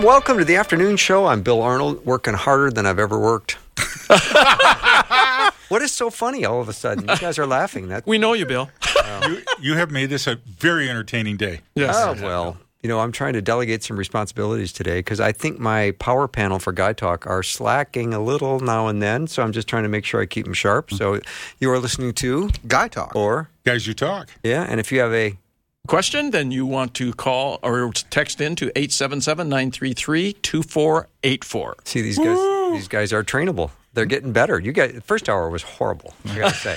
And welcome to the afternoon show. I'm Bill Arnold, working harder than I've ever worked. what is so funny all of a sudden? You guys are laughing. That We know you, Bill. You, you have made this a very entertaining day. Yes. Oh, well, you know, I'm trying to delegate some responsibilities today because I think my power panel for Guy Talk are slacking a little now and then. So I'm just trying to make sure I keep them sharp. So you are listening to Guy Talk. or Guys, you talk. yeah, and if you have a Question, then you want to call or text in to 877 933 2484. see these guys, these guys are trainable. They're getting better. You guys, the first hour was horrible. I gotta say,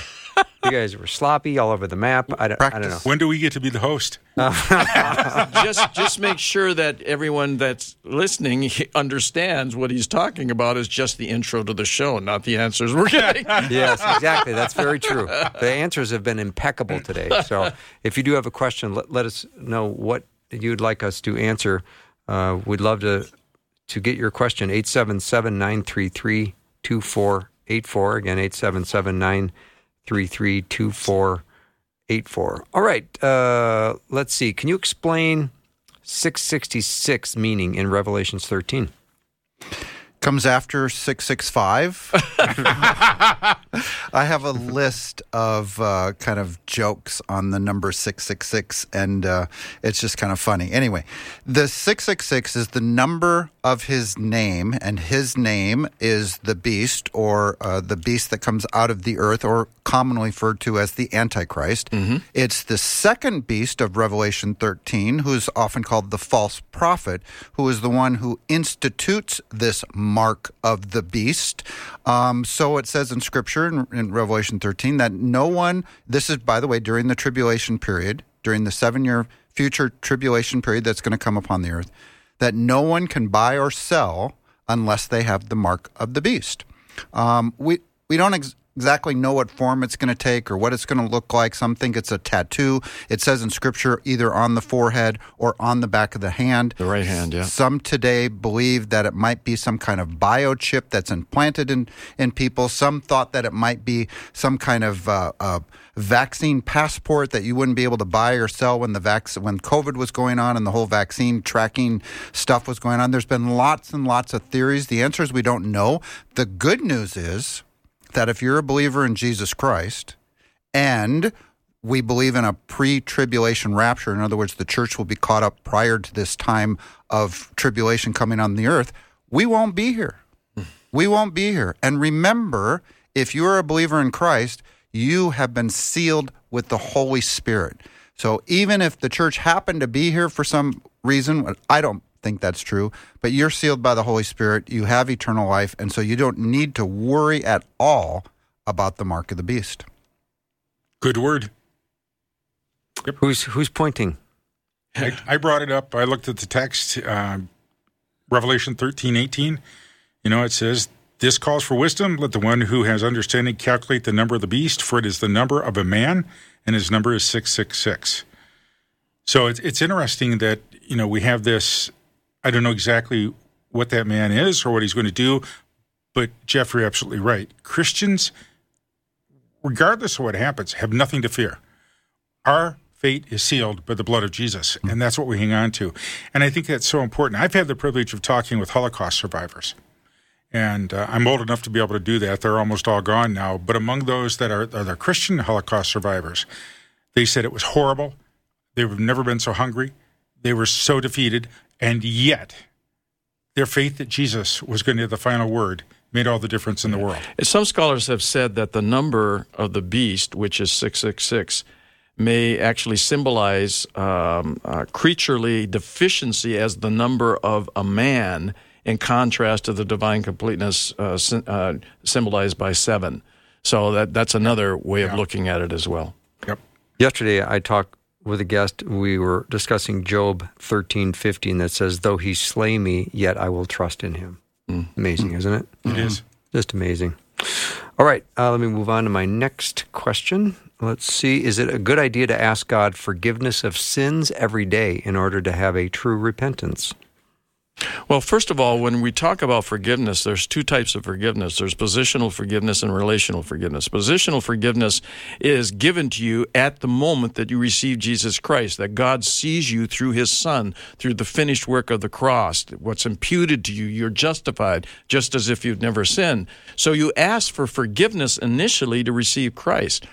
you guys were sloppy all over the map. I don't, I don't know. When do we get to be the host? just just make sure that everyone that's listening understands what he's talking about is just the intro to the show, not the answers we're getting. yes, exactly. That's very true. The answers have been impeccable today. So if you do have a question, let, let us know what you'd like us to answer. Uh, we'd love to to get your question. 877 933 2484. Again, 877 933 2484. All right. Uh, let's see. Can you explain 666 meaning in Revelations 13? Comes after 665. I have a list of uh, kind of jokes on the number 666, and uh, it's just kind of funny. Anyway, the 666 is the number of his name, and his name is the beast, or uh, the beast that comes out of the earth, or commonly referred to as the Antichrist. It's the second beast of Revelation 13, who's often called the false prophet, who is the one who institutes this mark of the beast. Um, so it says in Scripture in, in Revelation 13 that no one, this is, by the way, during the tribulation period, during the seven year future tribulation period that's going to come upon the earth, that no one can buy or sell unless they have the mark of the beast. Um, we we don't ex- exactly know what form it's going to take or what it's going to look like. Some think it's a tattoo. It says in Scripture either on the forehead or on the back of the hand. The right hand, yeah. Some today believe that it might be some kind of biochip that's implanted in, in people. Some thought that it might be some kind of uh, uh, vaccine passport that you wouldn't be able to buy or sell when the vac- when COVID was going on and the whole vaccine tracking stuff was going on. There's been lots and lots of theories. The answer is we don't know. The good news is that if you're a believer in Jesus Christ and we believe in a pre tribulation rapture, in other words, the church will be caught up prior to this time of tribulation coming on the earth, we won't be here. Hmm. We won't be here. And remember, if you're a believer in Christ, you have been sealed with the Holy Spirit. So even if the church happened to be here for some reason, I don't think that's true, but you're sealed by the Holy Spirit. You have eternal life. And so you don't need to worry at all about the mark of the beast. Good word. Who's who's pointing? I, I brought it up. I looked at the text, uh, Revelation thirteen eighteen. You know, it says, This calls for wisdom. Let the one who has understanding calculate the number of the beast, for it is the number of a man, and his number is 666. So it's, it's interesting that, you know, we have this. I don't know exactly what that man is or what he's going to do, but Jeff, you're absolutely right. Christians, regardless of what happens, have nothing to fear. Our fate is sealed by the blood of Jesus, and that's what we hang on to. And I think that's so important. I've had the privilege of talking with Holocaust survivors, and uh, I'm old enough to be able to do that. They're almost all gone now. But among those that are, are the Christian Holocaust survivors, they said it was horrible. They've never been so hungry. They were so defeated, and yet their faith that Jesus was going to have the final word made all the difference in the world. Some scholars have said that the number of the beast, which is 666, may actually symbolize um, uh, creaturely deficiency as the number of a man, in contrast to the divine completeness uh, sy- uh, symbolized by seven. So that that's another way of looking at it as well. Yep. Yesterday, I talked with a guest. We were discussing Job thirteen fifteen that says, "Though he slay me, yet I will trust in him." Mm. Amazing, mm. isn't it? It mm-hmm. is. Just amazing. All right, uh, let me move on to my next question. Let's see. Is it a good idea to ask God forgiveness of sins every day in order to have a true repentance? Well, first of all, when we talk about forgiveness, there's two types of forgiveness. There's positional forgiveness and relational forgiveness. Positional forgiveness is given to you at the moment that you receive Jesus Christ, that God sees you through his son, through the finished work of the cross. What's imputed to you, you're justified, just as if you'd never sinned. So you ask for forgiveness initially to receive Christ.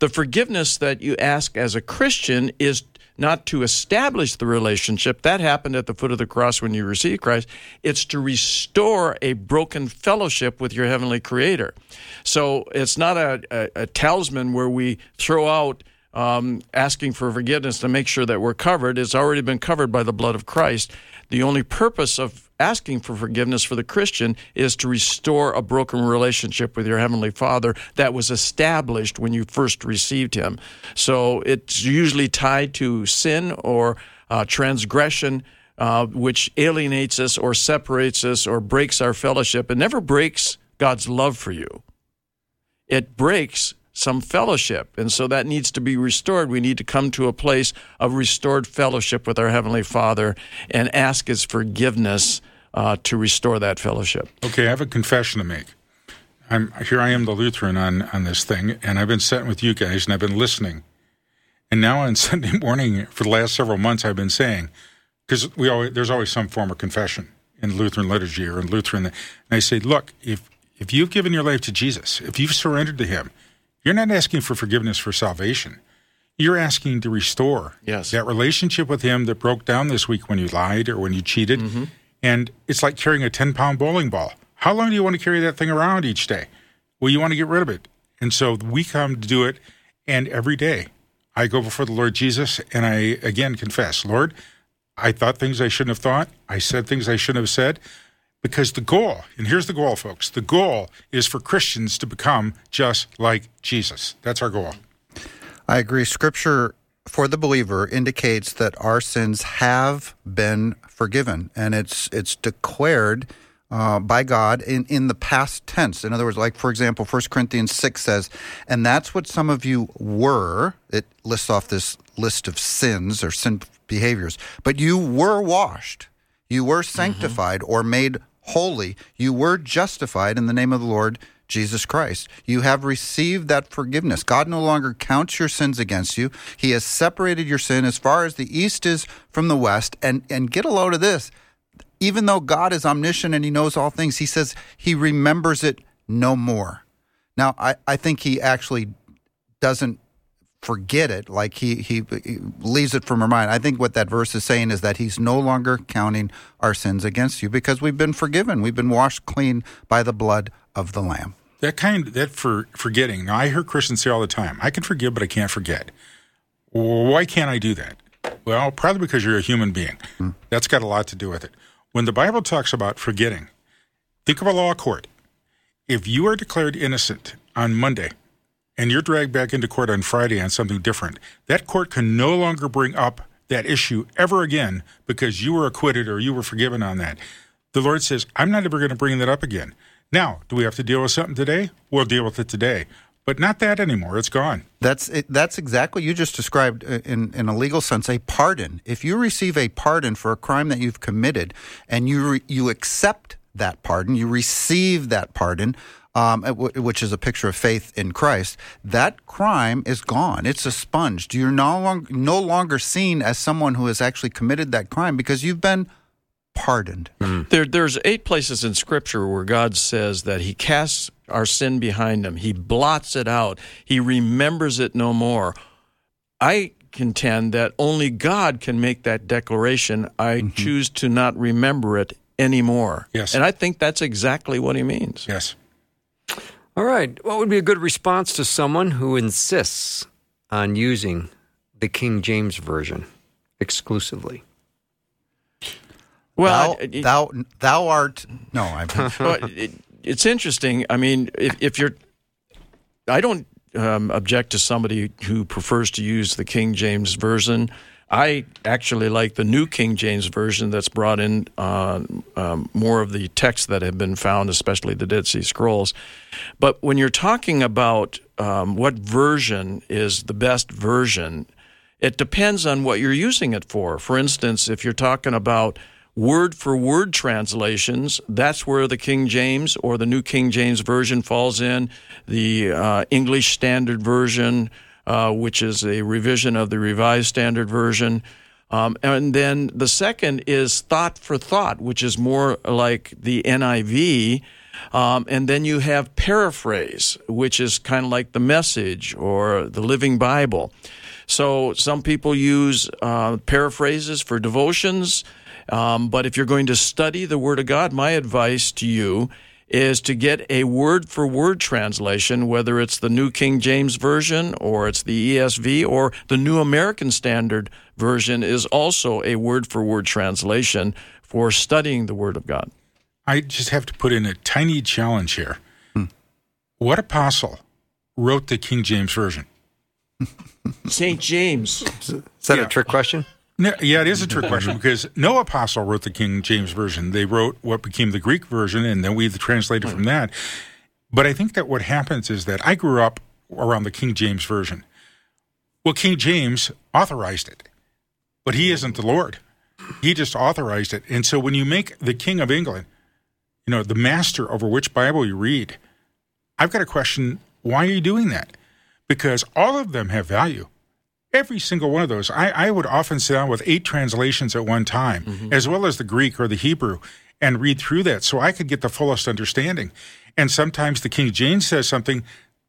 The forgiveness that you ask as a Christian is not to establish the relationship. That happened at the foot of the cross when you received Christ. It's to restore a broken fellowship with your heavenly creator. So it's not a, a, a talisman where we throw out um, asking for forgiveness to make sure that we're covered. It's already been covered by the blood of Christ. The only purpose of asking for forgiveness for the Christian is to restore a broken relationship with your Heavenly Father that was established when you first received Him. So it's usually tied to sin or uh, transgression. Uh, which alienates us or separates us or breaks our fellowship. It never breaks God's love for you. It breaks some fellowship. And so that needs to be restored. We need to come to a place of restored fellowship with our Heavenly Father and ask His forgiveness uh, to restore that fellowship. Okay, I have a confession to make. I'm here. I am the Lutheran on on this thing, and I've been sitting with you guys, and I've been listening. And now on Sunday morning, for the last several months, I've been saying, because we always there's always some form of confession in Lutheran liturgy or in Lutheran, and I say, look, if if you've given your life to Jesus, if you've surrendered to Him, you're not asking for forgiveness for salvation. You're asking to restore Yes. that relationship with Him that broke down this week when you lied or when you cheated. Mm-hmm. And it's like carrying a 10 pound bowling ball. How long do you want to carry that thing around each day? Well, you want to get rid of it. And so we come to do it. And every day I go before the Lord Jesus and I again confess, Lord, I thought things I shouldn't have thought. I said things I shouldn't have said. Because the goal, and here's the goal, folks the goal is for Christians to become just like Jesus. That's our goal. I agree. Scripture for the believer indicates that our sins have been forgiven, and it's it's declared uh, by God in, in the past tense. In other words, like for example, 1 Corinthians six says, and that's what some of you were. It lists off this list of sins or sin behaviors, but you were washed, you were mm-hmm. sanctified or made holy, you were justified in the name of the Lord Jesus Christ. You have received that forgiveness. God no longer counts your sins against you. He has separated your sin as far as the east is from the west. And and get a load of this. Even though God is omniscient and he knows all things, he says he remembers it no more. Now, I, I think he actually doesn't forget it like he, he he leaves it from her mind i think what that verse is saying is that he's no longer counting our sins against you because we've been forgiven we've been washed clean by the blood of the lamb That kind, that for forgetting. Now, I hear Christians say all the time, I can forgive, but I can't forget. Why can't I do that? Well, probably because you're a human being. Hmm. That's got a lot to do with it. When the Bible talks about forgetting, think of a law court. If you are declared innocent on Monday and you're dragged back into court on Friday on something different, that court can no longer bring up that issue ever again because you were acquitted or you were forgiven on that. The Lord says, I'm not ever going to bring that up again. Now, do we have to deal with something today? We'll deal with it today. But not that anymore. It's gone. That's it, that's exactly what you just described uh, in in a legal sense a pardon. If you receive a pardon for a crime that you've committed and you re, you accept that pardon, you receive that pardon, um, w- which is a picture of faith in Christ. That crime is gone. It's expunged. You're no longer no longer seen as someone who has actually committed that crime because you've been pardoned. There, there's eight places in Scripture where God says that He casts our sin behind Him, He blots it out, He remembers it no more. I contend that only God can make that declaration. I choose to not remember it anymore. Yes. And I think that's exactly what He means. Yes. All right. What would be a good response to someone who insists on using the King James Version exclusively? Well, thou, I- thou thou art no. I'm, Well, it, it's interesting. I mean, if, if you're, I don't um, object to somebody who prefers to use the King James version. I actually like the New King James version that's brought in uh, um, more of the texts that have been found, especially the Dead Sea Scrolls. But when you're talking about um, what version is the best version, it depends on what you're using it for. For instance, if you're talking about word for word translations, that's where the King James or the New King James Version falls in. The uh, English Standard Version, uh, which is a revision of the Revised Standard Version. Um, and then the second is thought for thought, which is more like the NIV. Um, and then you have paraphrase, which is kind of like the message or the Living Bible. So some people use uh, paraphrases for devotions. Um, but if you're going to study the Word of God, my advice to you is to get a word for word translation, whether it's the New King James Version or it's the ESV or the New American Standard Version is also a word for word translation for studying the Word of God. I just have to put in a tiny challenge here. Hmm. What apostle wrote the King James Version? St. James. Is that yeah. a trick question? Yeah, it is a trick question because no apostle wrote the King James Version. They wrote what became the Greek version, and then we translated from hmm. that. But I think that what happens is that I grew up around the King James Version. Well, King James authorized it, but he isn't the Lord. He just authorized it. And so when you make the King of England, you know, the master over which Bible you read, I've got a question why are you doing that? Because all of them have value every single one of those. I, I would often sit down with eight translations at one time, mm-hmm. as well as the Greek or the Hebrew, and read through that so I could get the fullest understanding. And sometimes the King James says something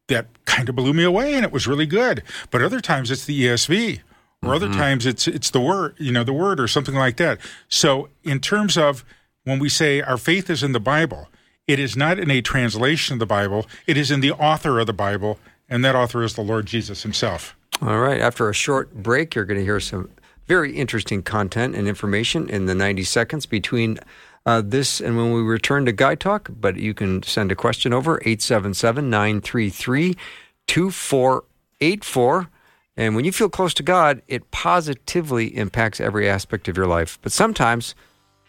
that kind of blew me away and it was really good. But other times it's the ESV. Or mm-hmm. other times it's it's the word, you know, the word or something like that. So in terms of when we say our faith is in the Bible, it is not in a translation of the Bible, it is in the author of the Bible, and that author is the Lord Jesus himself. All right. After a short break, you're going to hear some very interesting content and information in the 90 seconds between uh, this and when we return to Guy Talk. But you can send a question over 877 933 2484. And when you feel close to God, it positively impacts every aspect of your life. But sometimes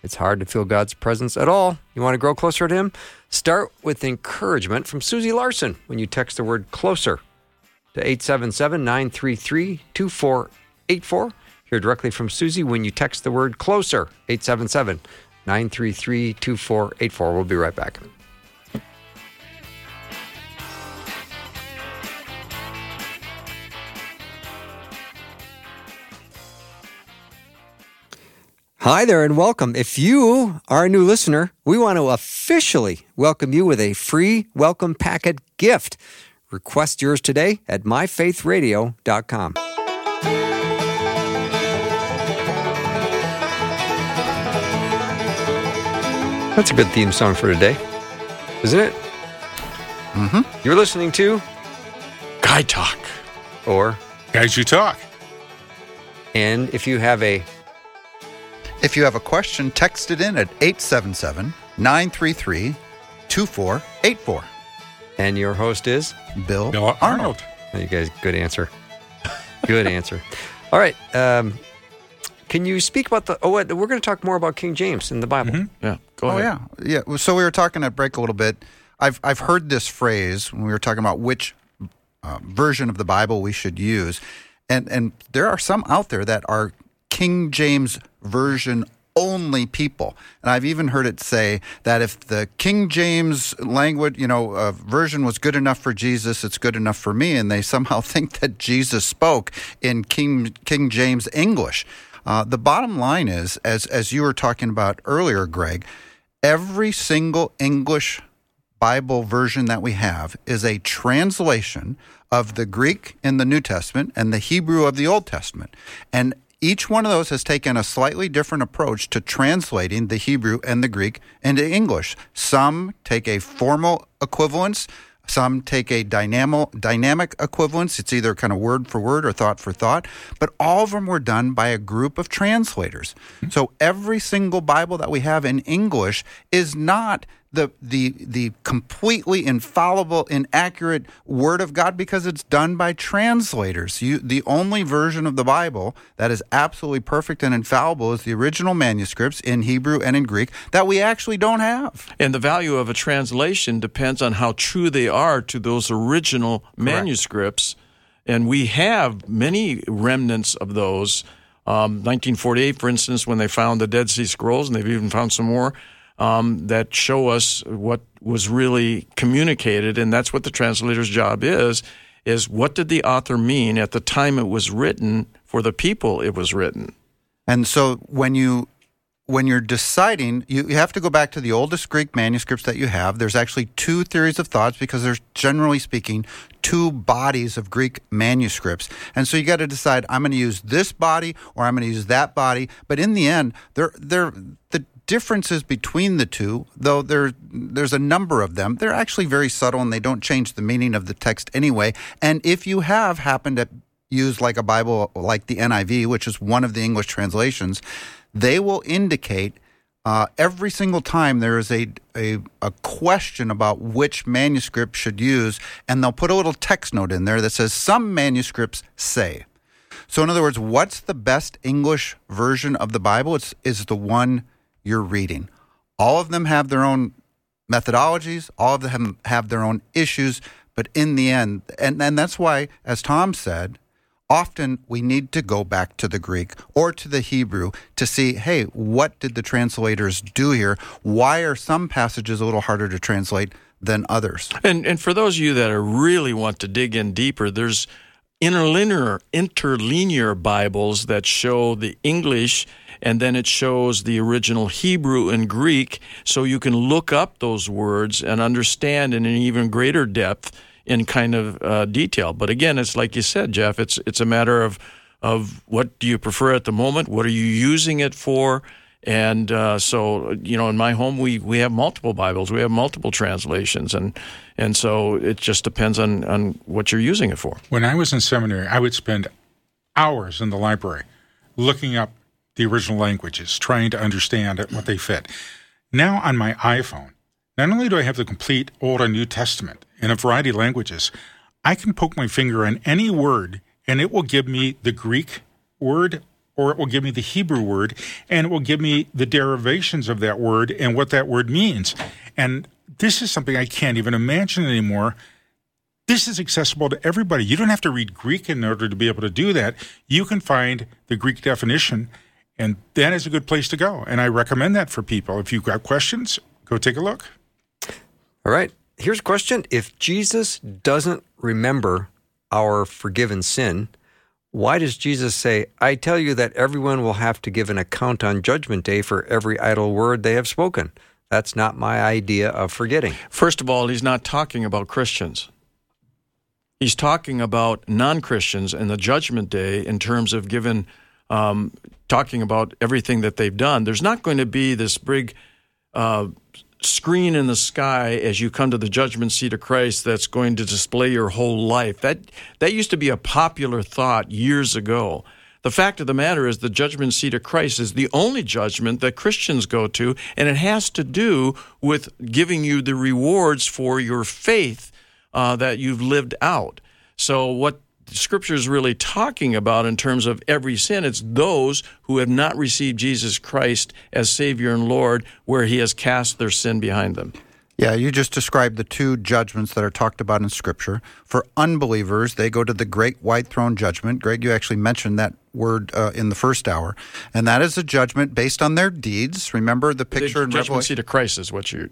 it's hard to feel God's presence at all. You want to grow closer to Him? Start with encouragement from Susie Larson when you text the word closer to 877 933 2484. Hear directly from Susie when you text the word closer, 877 933 2484. We'll be right back. Hi there and welcome. If you are a new listener, we want to officially welcome you with a free welcome packet gift. Request yours today at myfaithradio.com. That's a good theme song for today, isn't it? Mm-hmm. You're listening to Guy Talk or Guys You Talk. And if you have a if you have a question, text it in at 877 933 2484. And your host is Bill, Bill Arnold. You guys, good answer. Good answer. All right. Um, can you speak about the? Oh, we're going to talk more about King James in the Bible. Mm-hmm. Yeah, go oh, ahead. Oh yeah, yeah. So we were talking at break a little bit. I've I've heard this phrase when we were talking about which uh, version of the Bible we should use, and and there are some out there that are King James version only people. And I've even heard it say that if the King James language, you know, uh, version was good enough for Jesus, it's good enough for me. And they somehow think that Jesus spoke in King King James English. Uh, the bottom line is, as as you were talking about earlier, Greg, every single English Bible version that we have is a translation of the Greek in the New Testament and the Hebrew of the Old Testament. And each one of those has taken a slightly different approach to translating the Hebrew and the Greek into English. Some take a formal equivalence, some take a dynamo, dynamic equivalence. It's either kind of word for word or thought for thought, but all of them were done by a group of translators. Hmm. So every single Bible that we have in English is not the the the completely infallible, inaccurate word of God because it's done by translators. You the only version of the Bible that is absolutely perfect and infallible is the original manuscripts in Hebrew and in Greek that we actually don't have. And the value of a translation depends on how true they are to those original manuscripts. And we have many remnants of those. Um, 1948, for instance, when they found the Dead Sea Scrolls, and they've even found some more um, that show us what was really communicated, and that's what the translator's job is: is what did the author mean at the time it was written for the people it was written. And so when you when you're deciding, you, you have to go back to the oldest Greek manuscripts that you have. There's actually two theories of thoughts because there's generally speaking two bodies of Greek manuscripts. And so you got to decide I'm going to use this body or I'm going to use that body. But in the end, they're, they're, the differences between the two, though there, there's a number of them, they're actually very subtle and they don't change the meaning of the text anyway. And if you have happened to use like a Bible like the NIV, which is one of the English translations, they will indicate uh, every single time there is a, a, a question about which manuscript should use, and they'll put a little text note in there that says some manuscripts say. So, in other words, what's the best English version of the Bible? It's is the one you're reading. All of them have their own methodologies. All of them have their own issues. But in the end, and, and that's why, as Tom said, often we need to go back to the Greek or to the Hebrew to see, hey, what did the translators do here? Why are some passages a little harder to translate than others? And and for those of you that are really want to dig in deeper, there's interlinear interlinear Bibles that show the English and then it shows the original Hebrew and Greek so you can look up those words and understand in an even greater depth in kind of uh, detail. But again, it's like you said, Jeff. It's it's a matter of of what do you prefer at the moment? What are you using it for? And uh, so, you know, in my home, we, we have multiple Bibles, we have multiple translations, and and so it just depends on on what you're using it for. When I was in seminary, I would spend hours in the library looking up the original languages, trying to understand what they fit. Now on my iPhone, not only do I have the complete Old and New Testament in a variety of languages, I can poke my finger on any word and it will give me the Greek word or it will give me the Hebrew word and it will give me the derivations of that word and what that word means. And this is something I can't even imagine anymore. This is accessible to everybody. You don't have to read Greek in order to be able to do that. You can find the Greek definition, and that is a good place to go. And I recommend that for people. If you've got questions, go take a look. All right. Here's a question. If Jesus doesn't remember our forgiven sin, why does Jesus say, I tell you that everyone will have to give an account on Judgment Day for every idle word they have spoken? That's not my idea of forgetting. First of all, he's not talking about Christians. He's talking about non Christians and the judgment day in terms of given, um, talking about everything that they've done. There's not going to be this big uh, screen in the sky as you come to the judgment seat of Christ that's going to display your whole life. That that used to be a popular thought years ago. The fact of the matter is the judgment seat of Christ is the only judgment that Christians go to and it has to do with giving you the rewards for your faith uh, that you've lived out. So what Scripture is really talking about in terms of every sin. It's those who have not received Jesus Christ as Savior and Lord, where He has cast their sin behind them. Yeah, you just described the two judgments that are talked about in Scripture. For unbelievers, they go to the great white throne judgment. Greg, you actually mentioned that word uh, in the first hour, and that is a judgment based on their deeds. Remember the picture the in judgment Revelation. seat of Christ is what you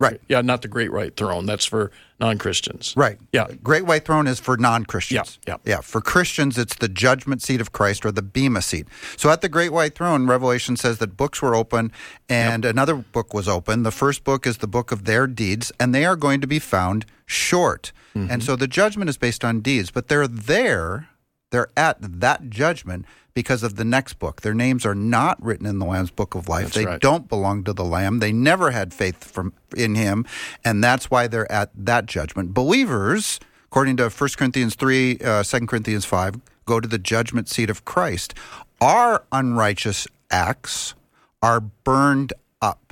Right. Yeah, not the great white throne. That's for non Christians. Right. Yeah. Great white throne is for non Christians. Yeah, yeah. Yeah. For Christians, it's the judgment seat of Christ or the Bema seat. So at the great white throne, Revelation says that books were open and another book was open. The first book is the book of their deeds, and they are going to be found short. Mm-hmm. And so the judgment is based on deeds, but they're there, they're at that judgment because of the next book. Their names are not written in the Lamb's book of life. That's they right. don't belong to the Lamb. They never had faith from in him, and that's why they're at that judgment. Believers, according to 1 Corinthians 3, uh, 2 Corinthians 5, go to the judgment seat of Christ. Our unrighteous acts are burned up,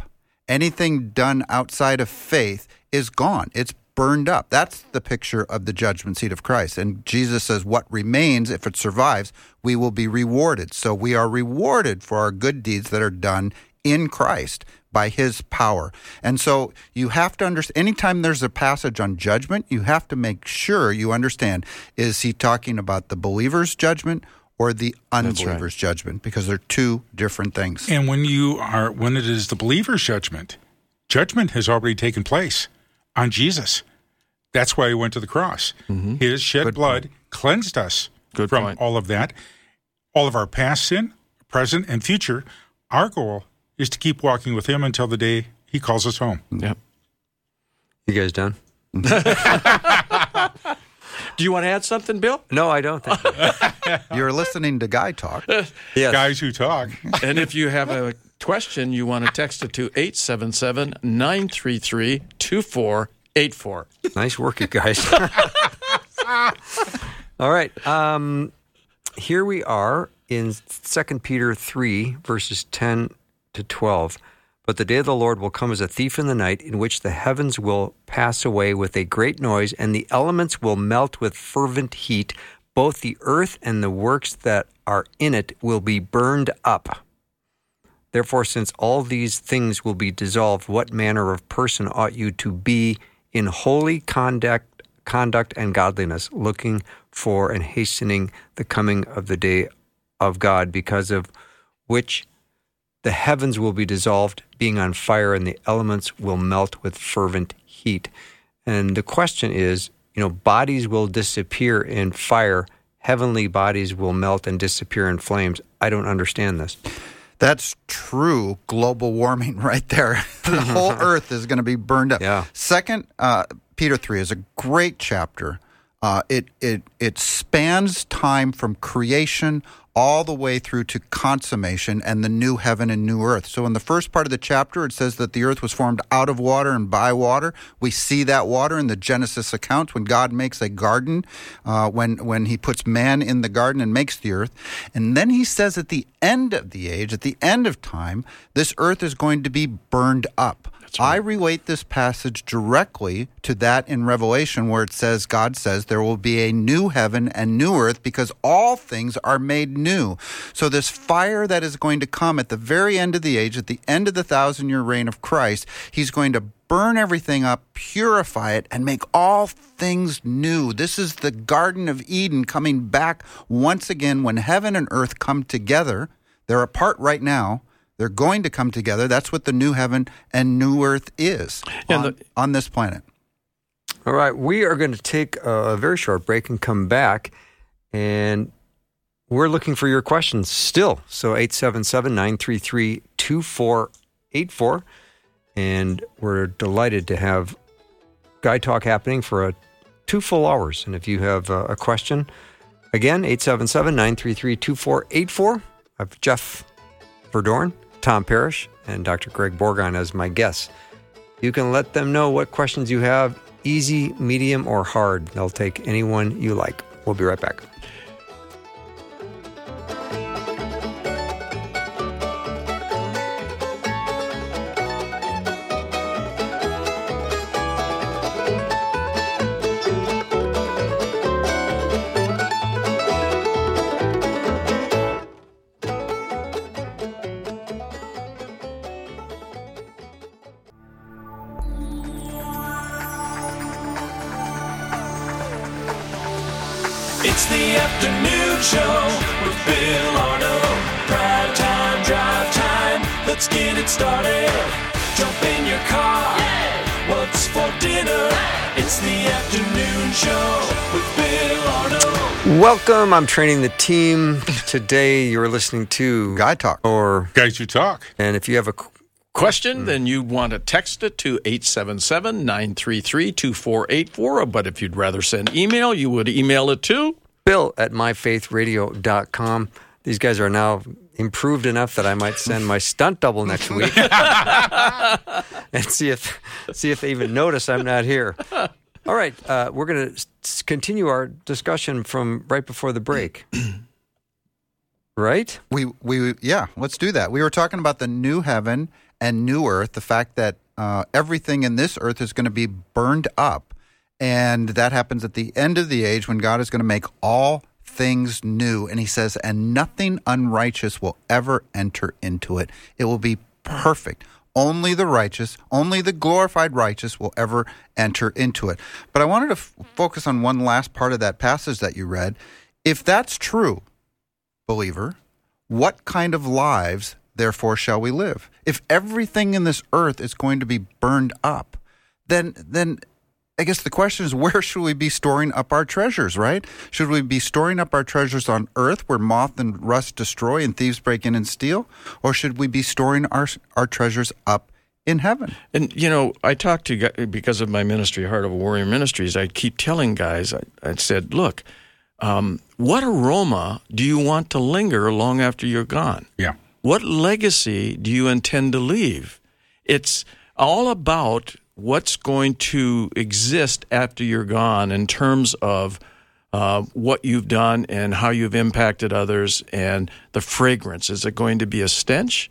Anything done outside of faith is gone. It's burned up. That's the picture of the judgment seat of Christ. And Jesus says, What remains, if it survives, we will be rewarded. So we are rewarded for our good deeds that are done in Christ by his power. And so you have to understand, anytime there's a passage on judgment, you have to make sure you understand is he talking about the believer's judgment or the unbeliever's judgment? Because they're two different things. And when you are when it is the believer's judgment, judgment has already taken place on Jesus. That's why he went to the cross. Mm-hmm. His shed Good blood cleansed us Good from point. all of that, all of our past sin, present, and future. Our goal is to keep walking with him until the day he calls us home. Yep. You guys done? Do you want to add something, Bill? No, I don't think. You're listening to Guy Talk. yes. Guys who talk. and if you have a question, you want to text it to 877 933 2484. Nice work, you guys. All right. Um, here we are in 2 Peter 3, verses 10 to 12. But the day of the Lord will come as a thief in the night, in which the heavens will pass away with a great noise, and the elements will melt with fervent heat. Both the earth and the works that are in it will be burned up. Therefore, since all these things will be dissolved, what manner of person ought you to be in holy conduct, conduct and godliness, looking for and hastening the coming of the day of God, because of which the heavens will be dissolved, being on fire, and the elements will melt with fervent heat. And the question is, you know, bodies will disappear in fire, heavenly bodies will melt and disappear in flames. I don't understand this. That's true global warming right there. the whole earth is going to be burned up. Yeah. Second, uh, Peter 3 is a great chapter. Uh, it, it, it spans time from creation all the way through to consummation and the new heaven and new earth. So, in the first part of the chapter, it says that the earth was formed out of water and by water. We see that water in the Genesis account when God makes a garden, uh, when, when he puts man in the garden and makes the earth. And then he says at the end of the age, at the end of time, this earth is going to be burned up. I relate this passage directly to that in Revelation where it says, God says, there will be a new heaven and new earth because all things are made new. So, this fire that is going to come at the very end of the age, at the end of the thousand year reign of Christ, he's going to burn everything up, purify it, and make all things new. This is the Garden of Eden coming back once again when heaven and earth come together. They're apart right now. They're going to come together. That's what the new heaven and new earth is on, the- on this planet. All right, we are going to take a very short break and come back. And we're looking for your questions still. So 877 933 2484. And we're delighted to have Guy Talk happening for a, two full hours. And if you have a, a question, again, 877 933 2484. I have Jeff Verdoorn, Tom Parrish, and Dr. Greg Bourgond as my guests. You can let them know what questions you have easy, medium, or hard. They'll take anyone you like. We'll be right back. Get started. Jump in your car. What's for dinner? It's the afternoon show with Bill Arno. Welcome. I'm training the team. Today you're listening to Guy Talk. Or, Guys who talk. and if you have a qu- Question, hmm. then you want to text it to 877 933 2484. But if you'd rather send email, you would email it to bill at myfaithradio.com. These guys are now improved enough that I might send my stunt double next week and see if see if they even notice I'm not here. All right, uh, we're going to continue our discussion from right before the break. right? We we yeah, let's do that. We were talking about the new heaven and new earth, the fact that uh, everything in this earth is going to be burned up. And that happens at the end of the age when God is going to make all things new. And he says, and nothing unrighteous will ever enter into it. It will be perfect. Only the righteous, only the glorified righteous will ever enter into it. But I wanted to f- focus on one last part of that passage that you read. If that's true, believer, what kind of lives, therefore, shall we live? If everything in this earth is going to be burned up, then then I guess the question is where should we be storing up our treasures, right? Should we be storing up our treasures on earth where moth and rust destroy and thieves break in and steal? Or should we be storing our our treasures up in heaven? And you know, I talked to because of my ministry, Heart of a Warrior Ministries. I keep telling guys, I, I said, look, um, what aroma do you want to linger long after you're gone? Yeah. What legacy do you intend to leave? It's all about what's going to exist after you're gone in terms of uh, what you've done and how you've impacted others and the fragrance. Is it going to be a stench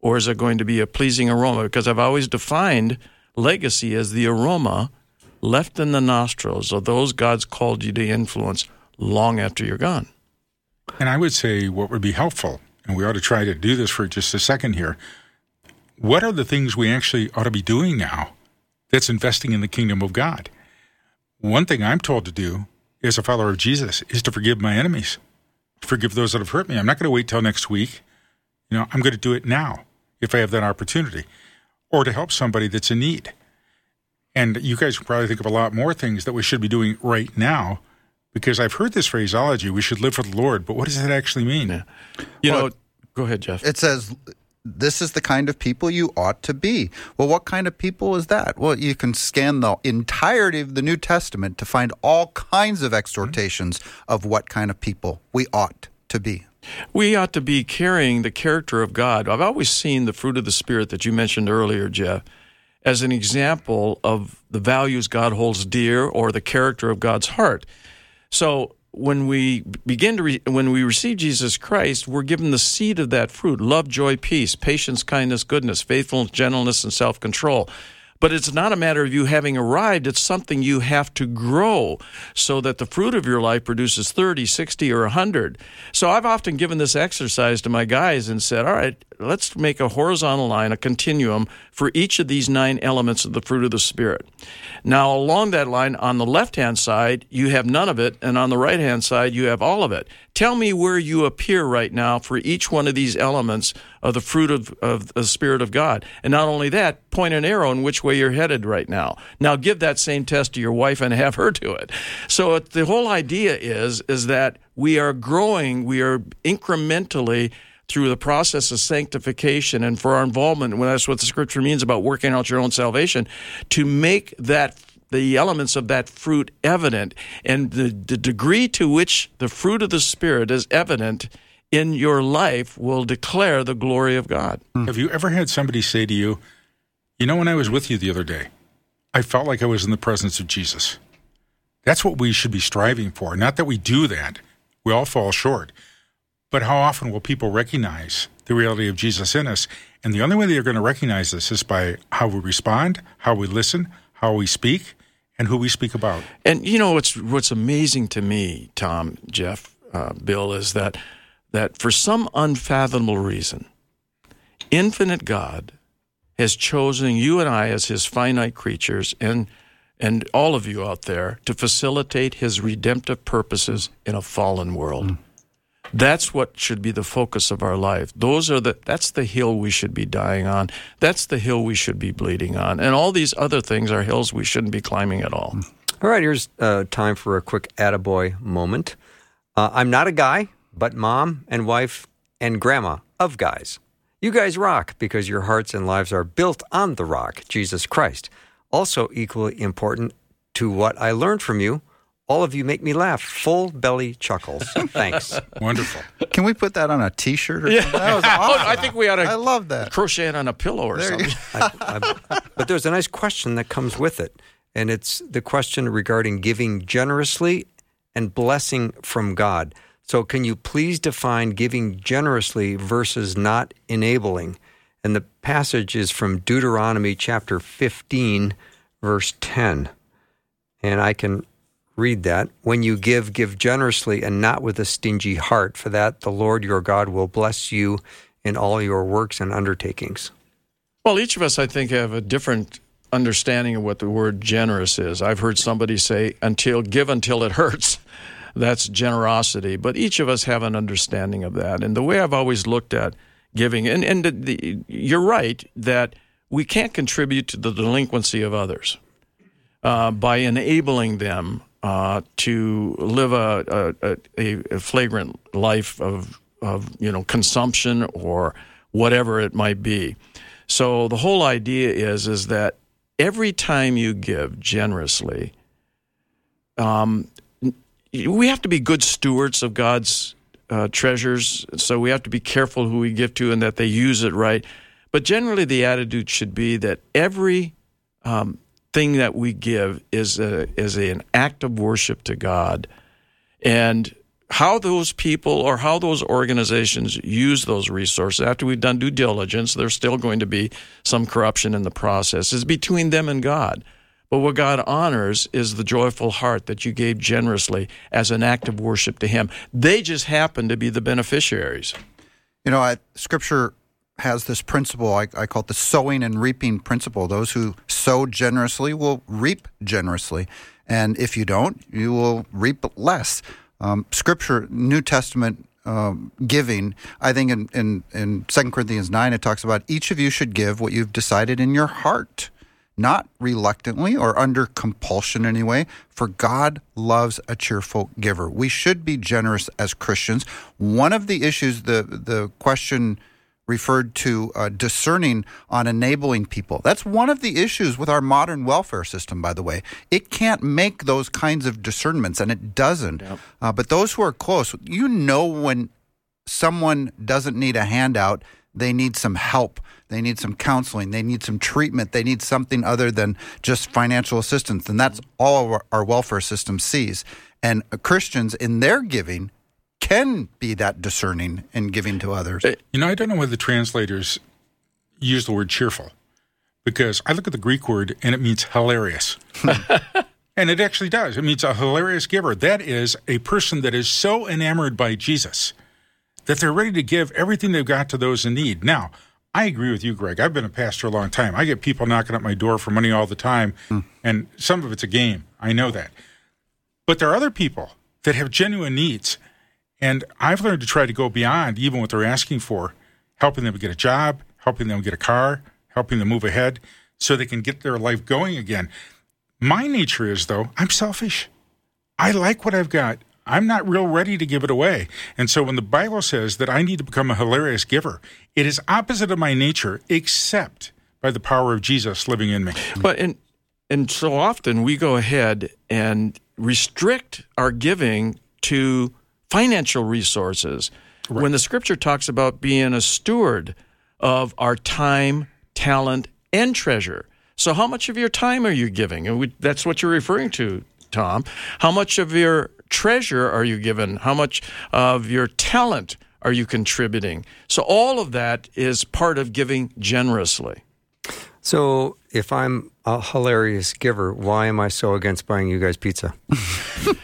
or is it going to be a pleasing aroma? Because I've always defined legacy as the aroma left in the nostrils of those God's called you to influence long after you're gone. And I would say what would be helpful, and we ought to try to do this for just a second here. What are the things we actually ought to be doing now that's investing in the kingdom of God? One thing I'm told to do as a follower of Jesus is to forgive my enemies, forgive those that have hurt me. I'm not going to wait till next week. You know, I'm going to do it now if I have that opportunity, or to help somebody that's in need. And you guys can probably think of a lot more things that we should be doing right now because I've heard this phraseology, we should live for the Lord, but what does that actually mean? You Well, know, go ahead, Jeff. It says this is the kind of people you ought to be. Well, what kind of people is that? Well, you can scan the entirety of the New Testament to find all kinds of exhortations of what kind of people we ought to be. We ought to be carrying the character of God. I've always seen the fruit of the Spirit that you mentioned earlier, Jeff, as an example of the values God holds dear or the character of God's heart. So when we begin to re- when we receive Jesus Christ, we're given the seed of that fruit: love, joy, peace, patience, kindness, goodness, faithfulness, gentleness, and self-control. But it's not a matter of you having arrived. It's something you have to grow so that the fruit of your life produces 30, 60, or 100. So I've often given this exercise to my guys and said, all right, let's make a horizontal line, a continuum for each of these nine elements of the fruit of the Spirit. Now, along that line, on the left hand side, you have none of it, and on the right hand side, you have all of it. Tell me where you appear right now for each one of these elements of the fruit of, of the Spirit of God. And not only that, point an arrow in which way you're headed right now. Now, give that same test to your wife and have her do it. So, the whole idea is, is that we are growing, we are incrementally through the process of sanctification and for our involvement, well, that's what the scripture means about working out your own salvation, to make that the elements of that fruit evident and the, the degree to which the fruit of the Spirit is evident in your life will declare the glory of God. Mm. Have you ever had somebody say to you, You know, when I was with you the other day, I felt like I was in the presence of Jesus? That's what we should be striving for. Not that we do that, we all fall short. But how often will people recognize the reality of Jesus in us? And the only way they're going to recognize this is by how we respond, how we listen, how we speak, and who we speak about. And you know what's what's amazing to me, Tom, Jeff, uh, Bill, is that that for some unfathomable reason, infinite God has chosen you and I as His finite creatures, and and all of you out there to facilitate His redemptive purposes in a fallen world. That's what should be the focus of our life. Those are the that's the hill we should be dying on. That's the hill we should be bleeding on. And all these other things are hills we shouldn't be climbing at all. All right, here's uh, time for a quick attaboy moment. Uh, I'm not a guy, but mom and wife and grandma of guys. You guys rock because your hearts and lives are built on the rock, Jesus Christ. Also, equally important to what I learned from you, all of you make me laugh. Full belly chuckles. Thanks. Wonderful. Can we put that on a T-shirt or Yeah. something? That was Oh, awesome. I think we ought to I love that. crochet it on a pillow or There something. I, I, but there's a nice question that comes with it, and it's the question regarding giving generously and blessing from God. So, can you please define giving generously versus not enabling? And the passage is from Deuteronomy chapter 15, verse 10. And I can read that. When you give, give generously and not with a stingy heart, for that the Lord your God will bless you in all your works and undertakings. Well, each of us, I think, have a different understanding of what the word generous is. I've heard somebody say, until give until it hurts. That's generosity. But each of us have an understanding of that. And the way I've always looked at giving, and, and the, the, you're right that we can't contribute to the delinquency of others uh, by enabling them uh, to live a, a, a, flagrant life of, of you know consumption or whatever it might be. So the whole idea is is that every time you give generously, um, we have to be good stewards of God's uh, treasures. So we have to be careful who we give to and that they use it right. But generally, the attitude should be that every um, thing that we give is a, is an act of worship to God, and how those people or how those organizations use those resources after we've done due diligence, there's still going to be some corruption in the process. Is between them and God. But what God honors is the joyful heart that you gave generously as an act of worship to Him. They just happen to be the beneficiaries. You know, I, Scripture has this principle, I, I call it the sowing and reaping principle. Those who sow generously will reap generously. And if you don't, you will reap less. Um, scripture, New Testament um, giving, I think in, in, in 2 Corinthians 9, it talks about each of you should give what you've decided in your heart not reluctantly or under compulsion anyway, for God loves a cheerful giver. We should be generous as Christians. One of the issues, the the question referred to uh, discerning on enabling people. That's one of the issues with our modern welfare system, by the way. It can't make those kinds of discernments, and it doesn't. Yep. Uh, but those who are close, you know when someone doesn't need a handout, they need some help they need some counseling. They need some treatment. They need something other than just financial assistance. And that's all our, our welfare system sees. And Christians, in their giving, can be that discerning in giving to others. You know, I don't know whether the translators use the word cheerful because I look at the Greek word and it means hilarious. and it actually does. It means a hilarious giver. That is a person that is so enamored by Jesus that they're ready to give everything they've got to those in need. Now, I agree with you, Greg. I've been a pastor a long time. I get people knocking at my door for money all the time, mm. and some of it's a game. I know that. But there are other people that have genuine needs, and I've learned to try to go beyond even what they're asking for, helping them get a job, helping them get a car, helping them move ahead so they can get their life going again. My nature is, though, I'm selfish. I like what I've got. I'm not real ready to give it away. And so when the Bible says that I need to become a hilarious giver, it is opposite of my nature, except by the power of Jesus living in me. But and and so often we go ahead and restrict our giving to financial resources right. when the scripture talks about being a steward of our time, talent, and treasure. So how much of your time are you giving? And we, that's what you're referring to, Tom. How much of your treasure are you given? How much of your talent are you contributing? So, all of that is part of giving generously. So, if I'm a hilarious giver, why am I so against buying you guys pizza?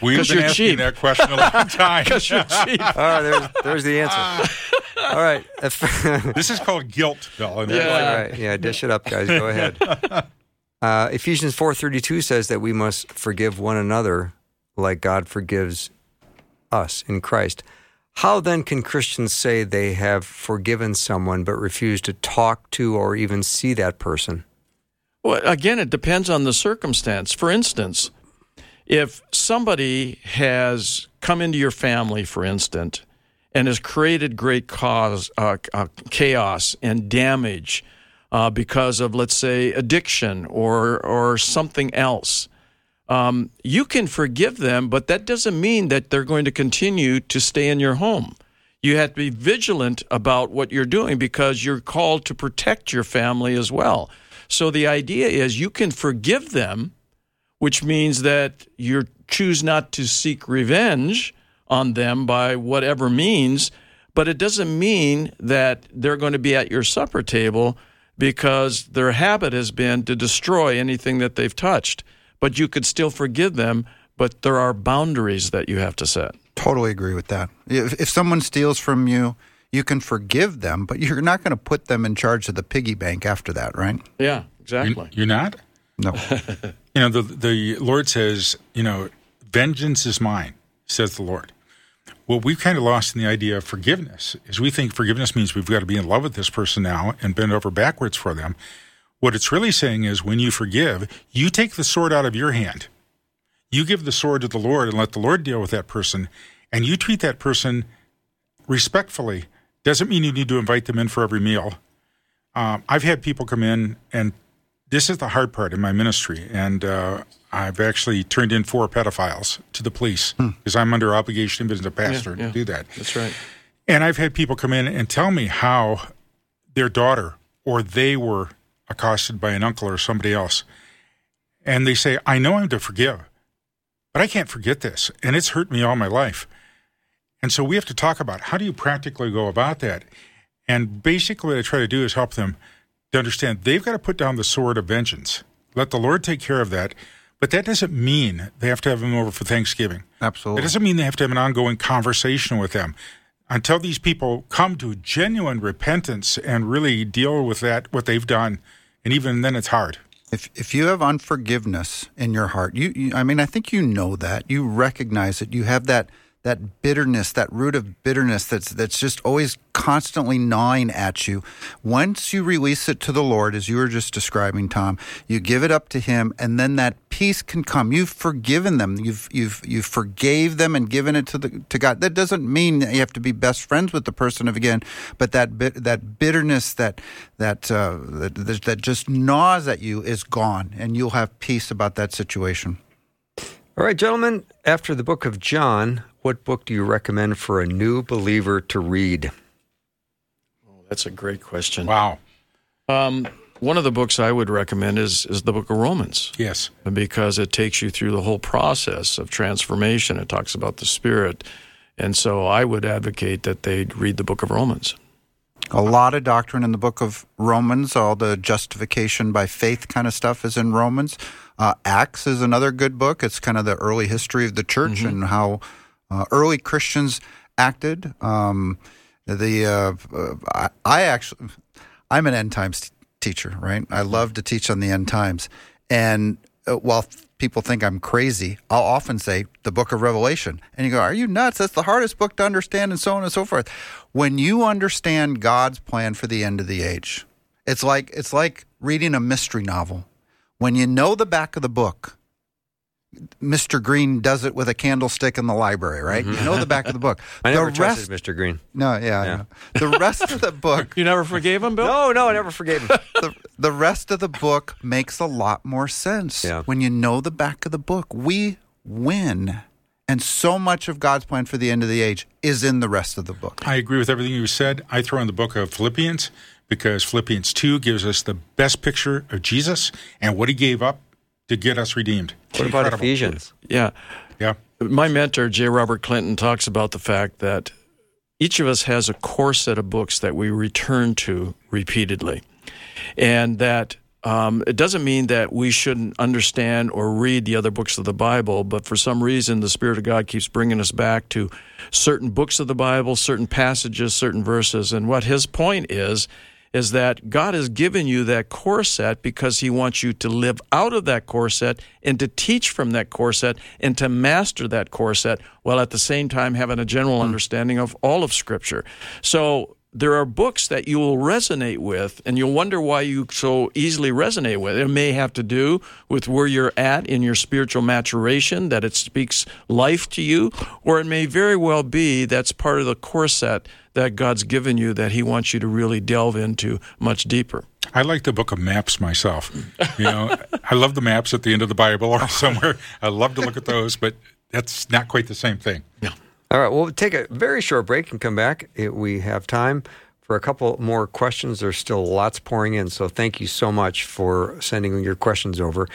We've been you're asking cheap. that question a long time. Because you're cheap. All right, there's, there's the answer. All right. this is called guilt, Bill. Yeah. All right. Yeah, dish it up, guys. Go ahead. Uh, Ephesians 4.32 says that we must forgive one another like God forgives us in Christ. How then can Christians say they have forgiven someone but refuse to talk to or even see that person? Well, again, it depends on the circumstance. For instance, if somebody has come into your family, for instance, and has created great cause, uh, uh, chaos and damage uh, because of, let's say, addiction or or something else, um, you can forgive them, but that doesn't mean that they're going to continue to stay in your home. You have to be vigilant about what you're doing because you're called to protect your family as well. So the idea is you can forgive them, which means that you choose not to seek revenge on them by whatever means, but it doesn't mean that they're going to be at your supper table because their habit has been to destroy anything that they've touched. But you could still forgive them, but there are boundaries that you have to set. Totally agree with that. If, if someone steals from you, you can forgive them, but you're not going to put them in charge of the piggy bank after that, right? Yeah, You- exactly. You're not? No. You know, the, the Lord says, you know, vengeance is mine, says the Lord. What we've kind of lost in the idea of forgiveness is we think forgiveness means we've got to be in love with this person now and bend over backwards for them. What it's really saying is when you forgive, you take the sword out of your hand. You give the sword to the Lord and let the Lord deal with that person, and you treat that person respectfully. Doesn't mean you need to invite them in for every meal. Um, I've had people come in, and this is the hard part in my ministry. And uh, I've actually turned in four pedophiles to the police because I'm under obligation as a pastor yeah. to do that. That's right. And I've had people come in and tell me how their daughter or they were accosted by an uncle or somebody else. And they say, I know I'm to forgive, but I can't forget this. And it's hurt me all my life. And so we have to talk about how do you practically go about that? And basically, what I try to do is help them to understand they've got to put down the sword of vengeance. Let the Lord take care of that. But that doesn't mean they have to have them over for Thanksgiving. Absolutely. It doesn't mean they have to have an ongoing conversation with them. Until these people come to genuine repentance and really deal with that, what they've done, and even then it's hard. If if you have unforgiveness in your heart, you, you I mean I think you know that. You recognize it. You have that that bitterness, that root of bitterness that's that's just always constantly gnawing at you. Once you release it to the Lord, as you were just describing, Tom, you give it up to Him, and then that peace can come. You've forgiven them. You've you've you forgave them and given it to the to God. That doesn't mean that you have to be best friends with the person again, but that bit that bitterness that that uh, that, that that just gnaws at you is gone, and you'll have peace about that situation. All right, gentlemen, after the book of John, what book do you recommend for a new believer to read? That's a great question. Wow. Um, one of the books I would recommend is is the Book of Romans Yes. because it takes you through the whole process of transformation. It talks about the Spirit, and so I would advocate that they read the Book of Romans. A lot of doctrine in the book of Romans. All the justification by faith kind of stuff is in Romans. Uh, Acts is another good book. It's kind of the early history of the church and how uh, early Christians acted. Um, the uh, uh, I, I actually, I'm an end times t- teacher, right? I love to teach on the end times, and uh, while people think I'm crazy, I'll often say the book of Revelation. And you go, Are you nuts? That's the hardest book to understand, and so on and so forth. When you understand God's plan for the end of the age, it's like it's like reading a mystery novel. When you know the back of the book, Mr. Green does it with a candlestick in the library, right? You know the back of the book. Mm-hmm. I never the trusted rest, Mr. Green. no, yeah, Yeah. know. the rest of the book You never forgave him, Bill? No, no, I never forgave him. the, the rest of the book makes a lot more sense Yeah. when you know the back of the book. We win. And so much of God's plan for the end of the age is in the rest of the book. I agree with everything you said. I throw in the book of Philippians because Philippians 2 gives us the best picture of Jesus and what he gave up to get us redeemed. What about Incredible. Ephesians? Yeah. Yeah. My mentor, J. Robert Clinton, talks about the fact that each of us has a core set of books that we return to repeatedly. And that um, it doesn't mean that we shouldn't understand or read the other books of the Bible, but for some reason, the Spirit of God keeps bringing us back to certain books of the Bible, certain passages, certain verses. And what his point is, is that God has given you that core set because He wants you to live out of that core set and to teach from that core set and to master that core set while at the same time having a general hmm. understanding of all of Scripture. So there are books that you will resonate with, and you'll wonder why you so easily resonate with. It may have to do with where you're at in your spiritual maturation, that it speaks life to you, or it may very well be that's part of the core set that God's given you that He wants you to really delve into much deeper. I like the book of maps myself. You know, I love the maps at the end of the Bible or somewhere. I love to look at those, but that's not quite the same thing. All right, we'll take a very short break and come back. If we have time for a couple more questions. There's still lots pouring in, so thank you so much for sending your questions over.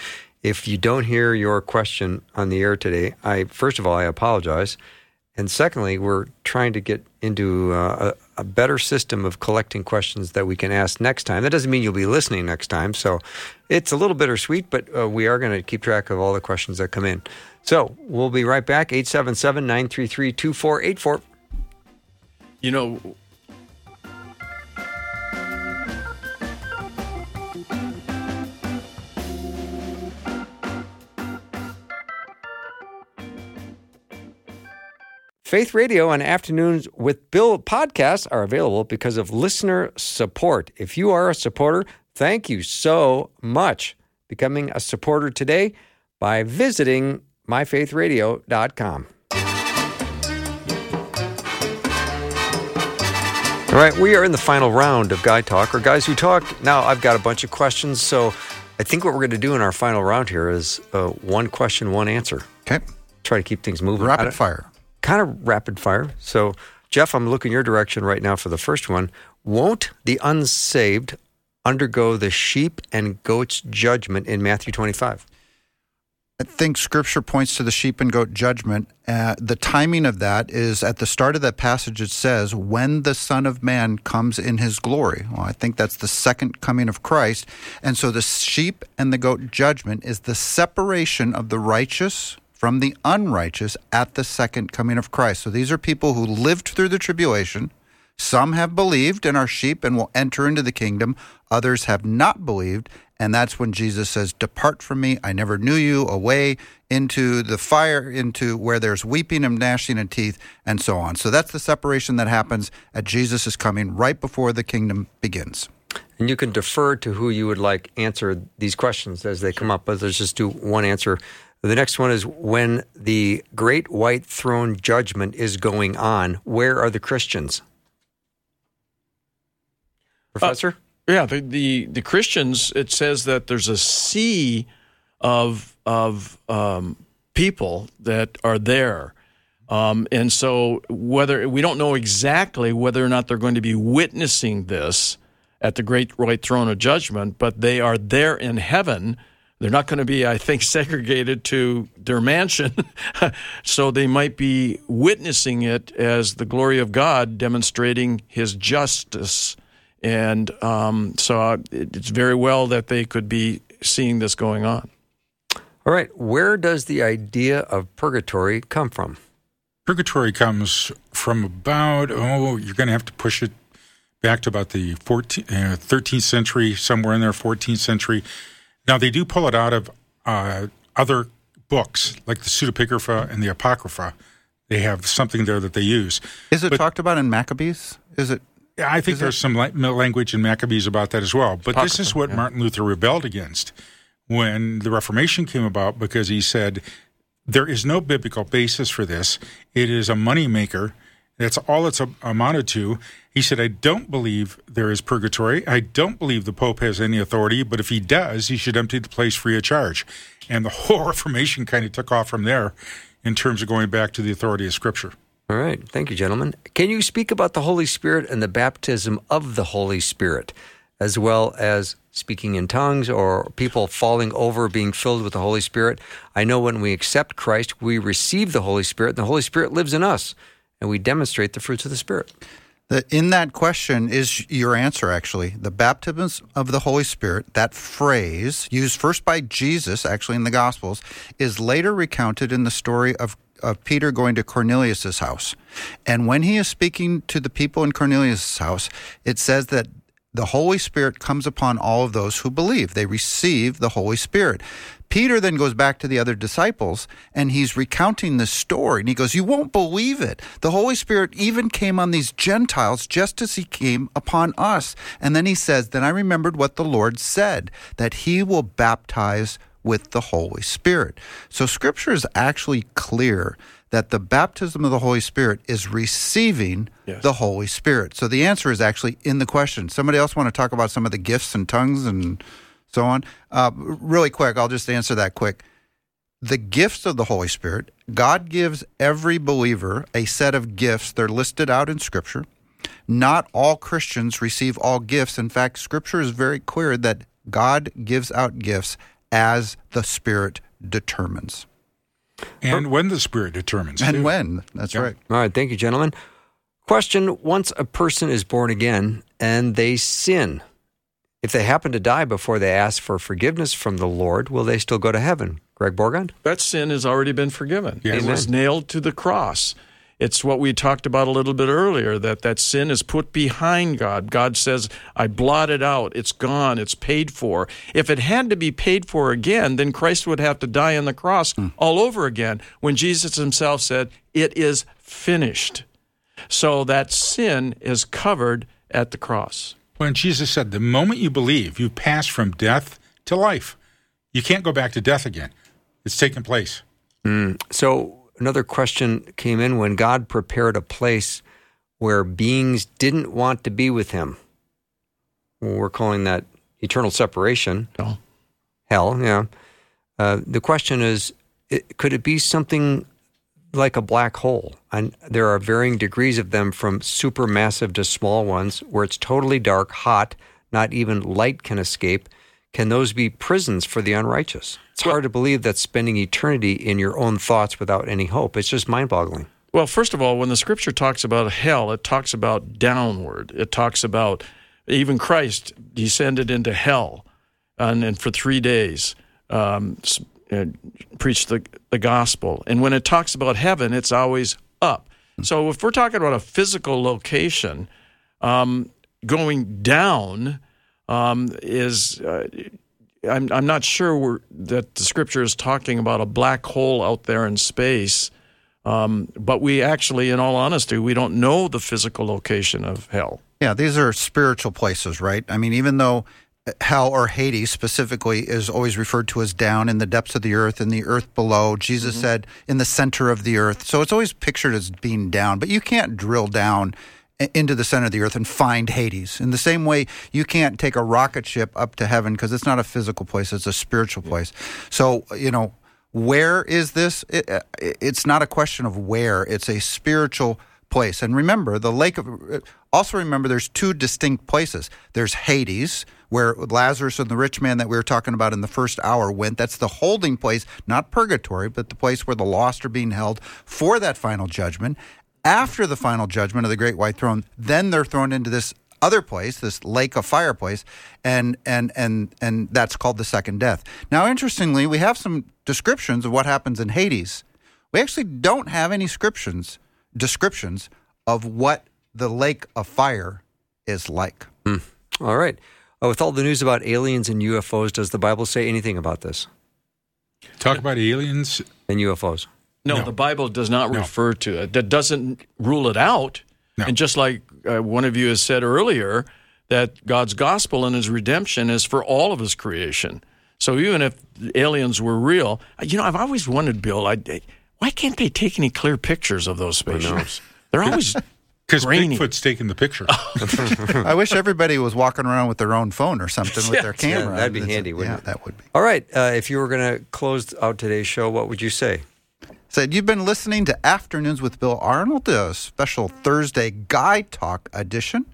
If you don't hear your question on the air today, I first of all I apologize, And secondly, we're trying to get into uh, a, a better system of collecting questions that we can ask next time. That doesn't mean you'll be listening next time. So it's a little bittersweet, but uh, we are going to keep track of all the questions that come in. So we'll be right back. 877 933 2484. You know, Faith Radio and Afternoons with Bill podcasts are available because of listener support. If you are a supporter, thank you so much. Becoming a supporter today by visiting myfaithradio.com. All right, we are in the final round of Guy Talk or Guys Who Talk. Now, I've got a bunch of questions, so I think what we're going to do in our final round here is uh, one question, one answer. Okay. Try to keep things moving. Rapid fire. kind of rapid fire. So, Jeff, I'm looking your direction right now for the first one. Won't the unsaved undergo the sheep and goats judgment in Matthew 25? I think scripture points to the sheep and goat judgment. Uh, the timing of that is at the start of that passage, it says, when the Son of Man comes in his glory. Well, I think that's the second coming of Christ. And so the sheep and the goat judgment is the separation of the righteous from the unrighteous at the second coming of Christ. So these are people who lived through the tribulation. Some have believed and are sheep and will enter into the kingdom. Others have not believed. And that's when Jesus says, Depart from me. I never knew you. Away into the fire, into where there's weeping and gnashing of teeth, and so on. So that's the separation that happens at Jesus' coming right before the kingdom begins. And you can defer to who you would like answer these questions as they come up, but let's just do one answer. The next one is when the great white throne judgment is going on, where are the Christians? Uh, Professor? Yeah, the, the the Christians. It says that there's a sea of of um, people that are there, um, and so whether we don't know exactly whether or not they're going to be witnessing this at the great white throne of judgment, but they are there in heaven. They're not going to be, I think, segregated to their mansion. so they might be witnessing it as the glory of God demonstrating his justice. And um, so uh, it's very well that they could be seeing this going on. All right, where does the idea of purgatory come from? Purgatory comes from about, oh, you're going to have to push it back to about the 14, uh, 13th century, somewhere in there, 14th century. Now, they do pull it out of uh, other books, like the Pseudepigrapha and the Apocrypha. They have something there that they use. Is it But- talked about in Maccabees? Is it? Yeah, I think there's some language in Maccabees about that as well. But this is what Martin Luther rebelled against when the Reformation came about because he said there is no biblical basis for this. It is a moneymaker. That's all it's amounted to. He said, I don't believe there is purgatory. I don't believe the Pope has any authority, but if he does, he should empty the place free of charge. And the whole Reformation kind of took off from there in terms of going back to the authority of Scripture. All right. Thank you, gentlemen. Can you speak about the Holy Spirit and the baptism of the Holy Spirit, as well as speaking in tongues or people falling over, being filled with the Holy Spirit? I know when we accept Christ, we receive the Holy Spirit, and the Holy Spirit lives in us, and we demonstrate the fruits of the Spirit. In that question is your answer, actually. The baptism of the Holy Spirit, that phrase, used first by Jesus, actually in the Gospels, is later recounted in the story of, of Peter going to Cornelius' house. And when he is speaking to the people in Cornelius' house, it says that the Holy Spirit comes upon all of those who believe. They receive the Holy Spirit. Peter then goes back to the other disciples and he's recounting this story. And he goes, You won't believe it. The Holy Spirit even came on these Gentiles just as he came upon us. And then he says, Then I remembered what the Lord said, that he will baptize with the Holy Spirit. So scripture is actually clear that the baptism of the Holy Spirit is receiving Yes. the Holy Spirit. So the answer is actually in the question. Somebody else want to talk about some of the gifts and tongues and so on? Uh, really quick, I'll just answer that quick. The gifts of the Holy Spirit, God gives every believer a set of gifts. They're listed out in Scripture. Not all Christians receive all gifts. In fact, Scripture is very clear that God gives out gifts as the Spirit determines. And when the Spirit determines. And too. when? That's Yeah. right. All right, thank you, gentlemen. Question Once a person is born again and they sin, if they happen to die before they ask for forgiveness from the Lord, will they still go to heaven? Greg Bourgond? That sin has already been forgiven. Yes. It was nailed to the cross. It's what we talked about a little bit earlier that that sin is put behind God. God says, I blot it out. It's gone. It's paid for. If it had to be paid for again, then Christ would have to die on the cross hmm. all over again when Jesus himself said, It is finished. So that sin is covered at the cross. When Jesus said, the moment you believe, you pass from death to life. You can't go back to death again. It's taken place. Hmm. So, another question came in when God prepared a place where beings didn't want to be with him. We're calling that eternal separation. No. Hell, yeah. Uh, the question is it, could it be something like a black hole? And there are varying degrees of them from supermassive to small ones where it's totally dark, hot, not even light can escape. Can those be prisons for the unrighteous? It's hard to believe that spending eternity in your own thoughts without any hope. It's just mind boggling. Well, first of all, when the scripture talks about hell, it talks about downward. It talks about even Christ descended into hell and, and for three days um, uh, preached the, the gospel. And when it talks about heaven, it's always up. So if we're talking about a physical location, um, going down um, is. Uh, I'm, I'm not sure we're, that the scripture is talking about a black hole out there in space. Um, but we actually, in all honesty, we don't know the physical location of hell. Yeah, these are spiritual places, right? I mean, even though hell or Hades specifically is always referred to as down in the depths of the earth, in the earth below, Jesus said in the center of the earth. So it's always pictured as being down, but you can't drill down into the center of the earth and find Hades. In the same way, you can't take a rocket ship up to heaven because it's not a physical place, it's a spiritual place. So, you know, where is this? It, uh, it's not a question of where, it's a spiritual place. And remember, the lake of. Also, remember, there's two distinct places. There's Hades, where Lazarus and the rich man that we were talking about in the first hour went. That's the holding place, not purgatory, but the place where the lost are being held for that final judgment. After the final judgment of the great white throne, then they're thrown into this other place, this lake of fire place, and and and and that's called the second death. Now, interestingly, we have some descriptions of what happens in Hades. We actually don't have any descriptions descriptions of what the lake of fire is like. All right. Uh, with all the news about aliens and UFOs, does the Bible say anything about this Talk about aliens. and UFOs? No, No. the Bible does not No. refer to it. That doesn't rule it out. No. And just like uh, one of you has said earlier, that God's gospel and his redemption is for all of his creation. So even if aliens were real, you know, I've always wondered, Bill, I, why can't they take any clear pictures of those spaceships? They're always Because Bigfoot's taking the picture. I wish everybody was walking around with their own phone or something with their Yeah, camera. that'd be It's- handy, wouldn't yeah, it? that would be. All right. Uh, if you were going to close out today's show, what would you say? Said you've been listening to Afternoons with Bill Arnold, a special Thursday Guy Talk edition.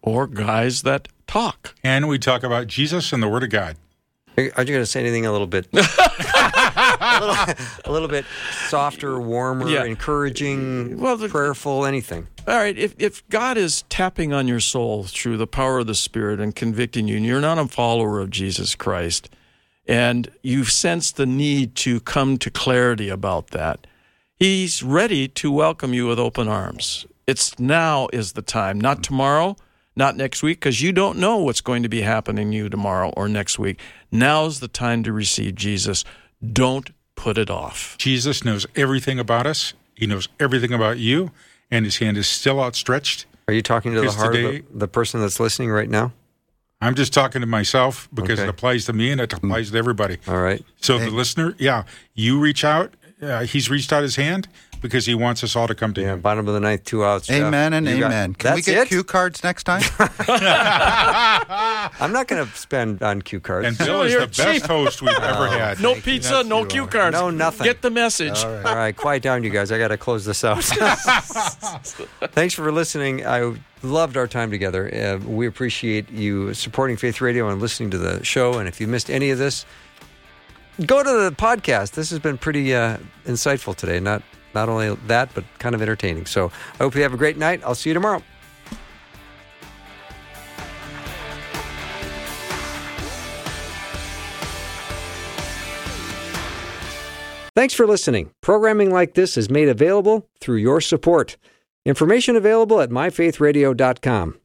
or guys that talk. and we talk about Jesus and the Word of God. Are you going to say anything a little bit, a, little, a little bit softer, warmer, Yeah. encouraging, Well, the- prayerful, anything? All right, if, if God is tapping on your soul through the power of the Spirit and convicting you, and you're not a follower of Jesus Christ, and you've sensed the need to come to clarity about that, He's ready to welcome you with open arms. It's now is the time, not tomorrow, not next week, because you don't know what's going to be happening to you tomorrow or next week. Now's the time to receive Jesus. Don't put it off. Jesus knows everything about us. He knows everything about you, and his hand is still outstretched. Are you talking to the Here's heart of the, the person that's listening right now? I'm just talking to myself because Okay. it applies to me and it applies to everybody. All right. So the listener, yeah, you reach out. Uh, he's reached out his hand because he wants us all to come to Yeah, him. bottom of the ninth, two outs. Jeff. Amen and You got- amen. Can we That's get it? cue cards next time? I'm not going to spend on cue cards. And Bill So is you're the best host we've ever had. No pizza, no cue cards. No, nothing. Get the message. All right, quiet down, you guys. I got to close this out. Thanks for listening. I loved our time together. Uh, we appreciate you supporting Faith Radio and listening to the show. And if you missed any of this, go to the podcast. This has been pretty uh, insightful today. Not not only that, but kind of entertaining. So I hope you have a great night. I'll see you tomorrow. Thanks for listening. Programming like this is made available through your support. Information available at myfaithradio.com.